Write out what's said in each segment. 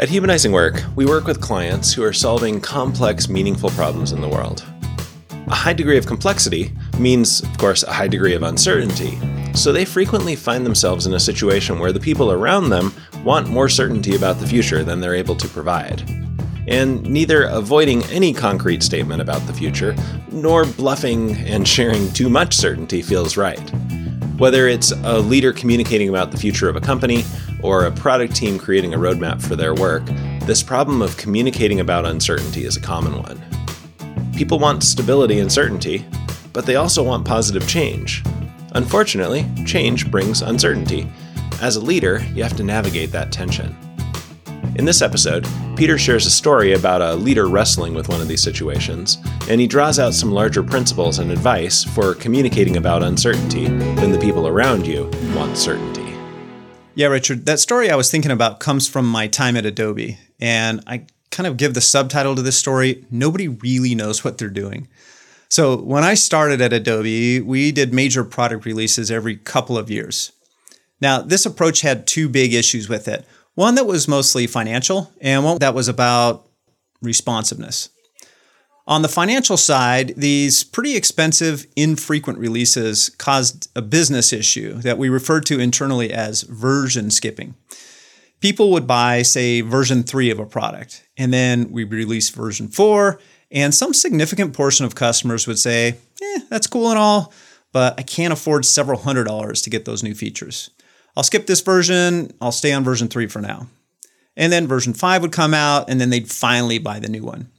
At Humanizing Work, we work with clients who are solving complex, meaningful problems in the world. A high degree of complexity means, of course, a high degree of uncertainty. So they frequently find themselves in a situation where the people around them want more certainty about the future than they're able to provide. And neither avoiding any concrete statement about the future, nor bluffing and sharing too much certainty feels right. Whether it's a leader communicating about the future of a company or a product team creating a roadmap for their work, this problem of communicating about uncertainty is a common one. People want stability and certainty, but they also want positive change. Unfortunately, change brings uncertainty. As a leader, you have to navigate that tension. In this episode, Peter shares a story about a leader wrestling with one of these situations, and he draws out some larger principles and advice for communicating about uncertainty when the people around you want certainty. Yeah, Richard, that story I was thinking about comes from my time at Adobe, and I kind of give the subtitle to this story Nobody Really Knows What They're Doing. So, when I started at Adobe, we did major product releases every couple of years. Now, this approach had two big issues with it one that was mostly financial, and one that was about responsiveness. On the financial side, these pretty expensive, infrequent releases caused a business issue that we referred to internally as version skipping. People would buy, say, version 3 of a product, and then we release version 4, and some significant portion of customers would say, eh, that's cool and all, but I can't afford several hundred dollars to get those new features. I'll skip this version, I'll stay on version 3 for now. And then version 5 would come out, and then they'd finally buy the new one.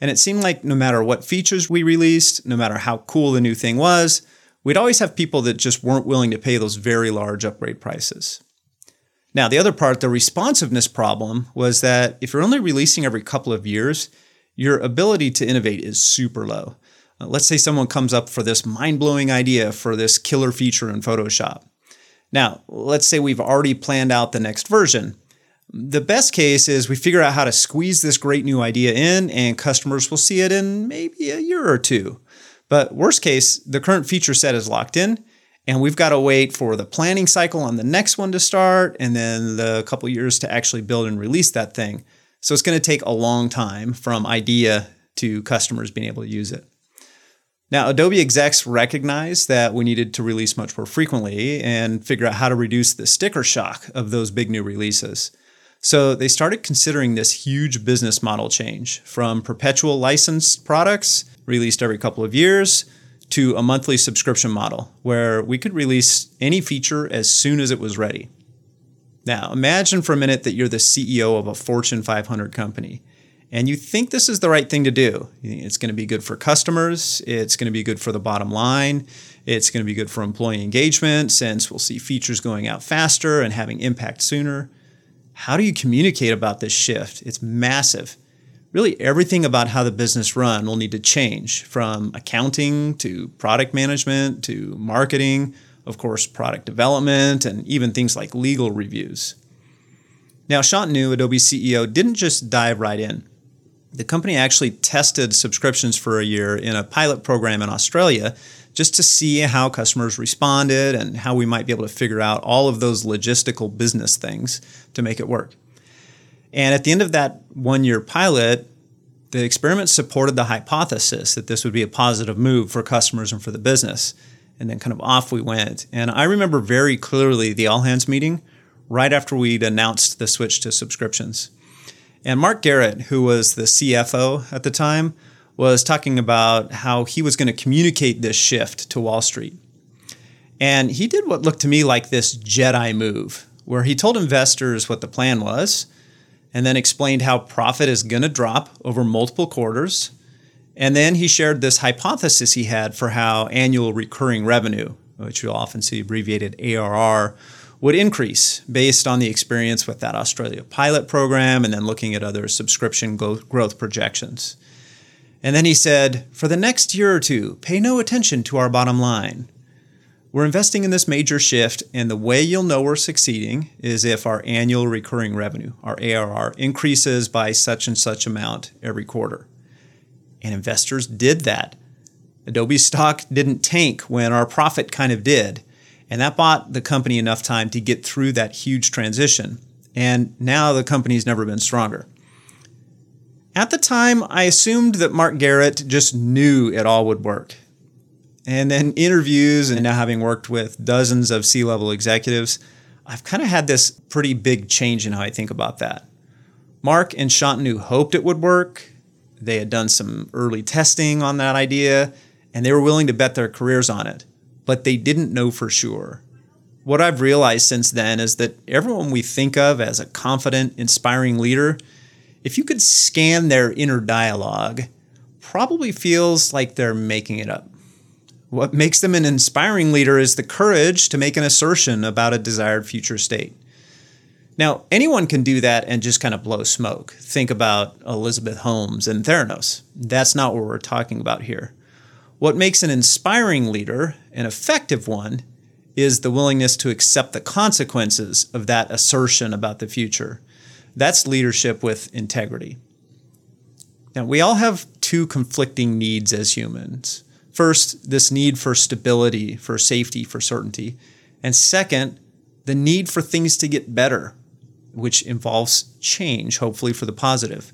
And it seemed like no matter what features we released, no matter how cool the new thing was, we'd always have people that just weren't willing to pay those very large upgrade prices. Now, the other part, the responsiveness problem, was that if you're only releasing every couple of years, your ability to innovate is super low. Uh, let's say someone comes up for this mind blowing idea for this killer feature in Photoshop. Now, let's say we've already planned out the next version. The best case is we figure out how to squeeze this great new idea in, and customers will see it in maybe a year or two. But worst case, the current feature set is locked in, and we've got to wait for the planning cycle on the next one to start, and then the couple years to actually build and release that thing. So it's going to take a long time from idea to customers being able to use it. Now, Adobe execs recognized that we needed to release much more frequently and figure out how to reduce the sticker shock of those big new releases. So they started considering this huge business model change from perpetual licensed products released every couple of years to a monthly subscription model where we could release any feature as soon as it was ready. Now, imagine for a minute that you're the CEO of a Fortune 500 company and you think this is the right thing to do. It's going to be good for customers, it's going to be good for the bottom line, it's going to be good for employee engagement since we'll see features going out faster and having impact sooner. How do you communicate about this shift? It's massive. Really, everything about how the business run will need to change from accounting to product management to marketing, of course, product development, and even things like legal reviews. Now, Shantanu, Adobe CEO, didn't just dive right in the company actually tested subscriptions for a year in a pilot program in Australia just to see how customers responded and how we might be able to figure out all of those logistical business things to make it work. And at the end of that one year pilot, the experiment supported the hypothesis that this would be a positive move for customers and for the business. And then kind of off we went. And I remember very clearly the all hands meeting right after we'd announced the switch to subscriptions. And Mark Garrett, who was the CFO at the time, was talking about how he was going to communicate this shift to Wall Street. And he did what looked to me like this Jedi move, where he told investors what the plan was and then explained how profit is going to drop over multiple quarters. And then he shared this hypothesis he had for how annual recurring revenue, which you'll often see abbreviated ARR, would increase based on the experience with that Australia pilot program and then looking at other subscription growth projections. And then he said, for the next year or two, pay no attention to our bottom line. We're investing in this major shift, and the way you'll know we're succeeding is if our annual recurring revenue, our ARR, increases by such and such amount every quarter. And investors did that. Adobe stock didn't tank when our profit kind of did. And that bought the company enough time to get through that huge transition. and now the company's never been stronger. At the time, I assumed that Mark Garrett just knew it all would work. And then interviews, and now having worked with dozens of C level executives, I've kind of had this pretty big change in how I think about that. Mark and Shantanu hoped it would work. They had done some early testing on that idea, and they were willing to bet their careers on it, but they didn't know for sure. What I've realized since then is that everyone we think of as a confident, inspiring leader, if you could scan their inner dialogue, probably feels like they're making it up. What makes them an inspiring leader is the courage to make an assertion about a desired future state. Now, anyone can do that and just kind of blow smoke. Think about Elizabeth Holmes and Theranos. That's not what we're talking about here. What makes an inspiring leader, an effective one, is the willingness to accept the consequences of that assertion about the future. That's leadership with integrity. Now, we all have two conflicting needs as humans. First, this need for stability, for safety, for certainty. And second, the need for things to get better, which involves change, hopefully for the positive.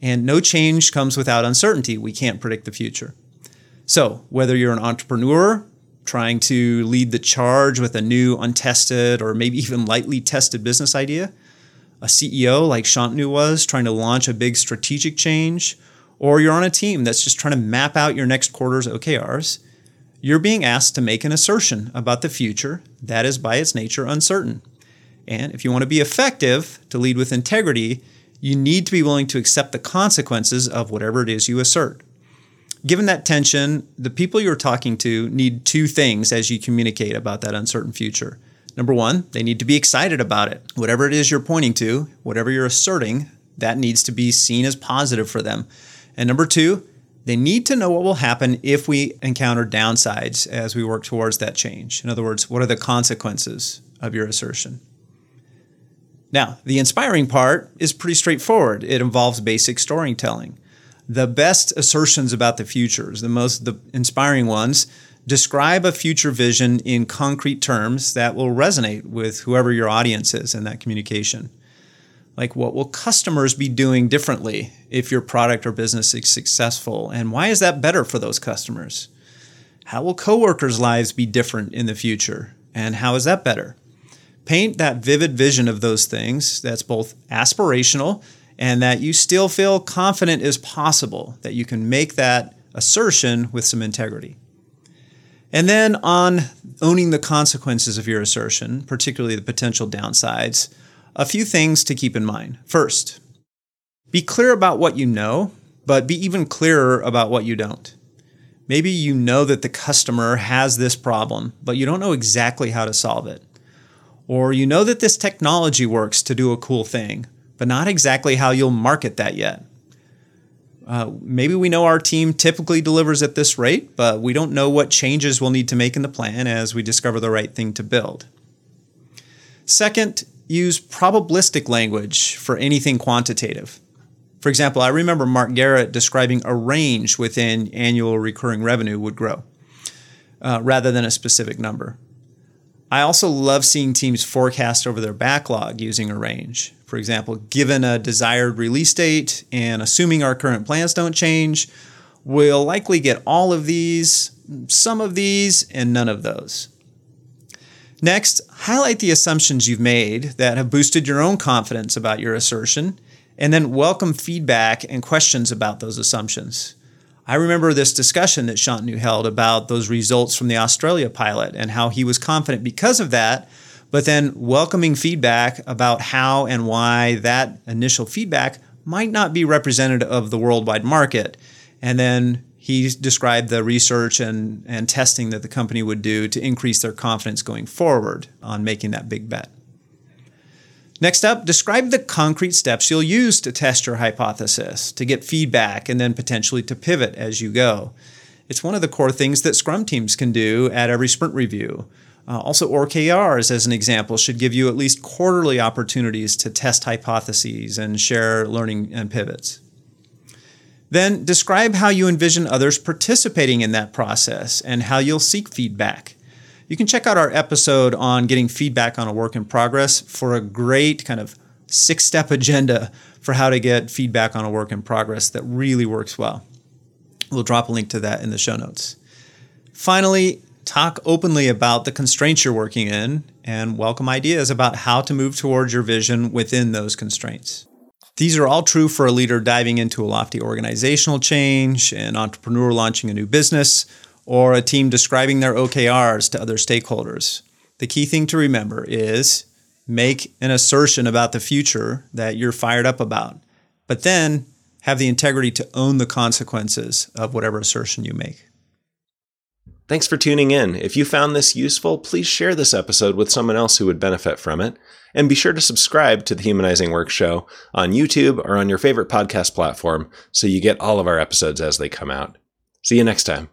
And no change comes without uncertainty. We can't predict the future. So, whether you're an entrepreneur trying to lead the charge with a new, untested, or maybe even lightly tested business idea, a CEO like Shantanu was trying to launch a big strategic change, or you're on a team that's just trying to map out your next quarter's OKRs, you're being asked to make an assertion about the future that is by its nature uncertain. And if you want to be effective, to lead with integrity, you need to be willing to accept the consequences of whatever it is you assert. Given that tension, the people you're talking to need two things as you communicate about that uncertain future. Number one, they need to be excited about it. Whatever it is you're pointing to, whatever you're asserting, that needs to be seen as positive for them. And number two, they need to know what will happen if we encounter downsides as we work towards that change. In other words, what are the consequences of your assertion? Now, the inspiring part is pretty straightforward. It involves basic storytelling. The best assertions about the futures, the most the inspiring ones, describe a future vision in concrete terms that will resonate with whoever your audience is in that communication. Like, what will customers be doing differently if your product or business is successful? And why is that better for those customers? How will coworkers' lives be different in the future? And how is that better? Paint that vivid vision of those things that's both aspirational and that you still feel confident is possible, that you can make that assertion with some integrity. And then on owning the consequences of your assertion, particularly the potential downsides, a few things to keep in mind. First, be clear about what you know, but be even clearer about what you don't. Maybe you know that the customer has this problem, but you don't know exactly how to solve it. Or you know that this technology works to do a cool thing, but not exactly how you'll market that yet. Uh, maybe we know our team typically delivers at this rate, but we don't know what changes we'll need to make in the plan as we discover the right thing to build. Second, use probabilistic language for anything quantitative. For example, I remember Mark Garrett describing a range within annual recurring revenue would grow uh, rather than a specific number. I also love seeing teams forecast over their backlog using a range. For example, given a desired release date and assuming our current plans don't change, we'll likely get all of these, some of these, and none of those. Next, highlight the assumptions you've made that have boosted your own confidence about your assertion, and then welcome feedback and questions about those assumptions. I remember this discussion that Shantanu held about those results from the Australia pilot and how he was confident because of that, but then welcoming feedback about how and why that initial feedback might not be representative of the worldwide market. And then he described the research and, and testing that the company would do to increase their confidence going forward on making that big bet. Next up, describe the concrete steps you'll use to test your hypothesis, to get feedback, and then potentially to pivot as you go. It's one of the core things that Scrum teams can do at every sprint review. Uh, also, OKRs, as an example, should give you at least quarterly opportunities to test hypotheses and share learning and pivots. Then describe how you envision others participating in that process and how you'll seek feedback. You can check out our episode on getting feedback on a work in progress for a great kind of six step agenda for how to get feedback on a work in progress that really works well. We'll drop a link to that in the show notes. Finally, talk openly about the constraints you're working in and welcome ideas about how to move towards your vision within those constraints. These are all true for a leader diving into a lofty organizational change, an entrepreneur launching a new business, or a team describing their OKRs to other stakeholders. The key thing to remember is make an assertion about the future that you're fired up about, but then have the integrity to own the consequences of whatever assertion you make. Thanks for tuning in. If you found this useful, please share this episode with someone else who would benefit from it. And be sure to subscribe to the Humanizing Work Show on YouTube or on your favorite podcast platform so you get all of our episodes as they come out. See you next time.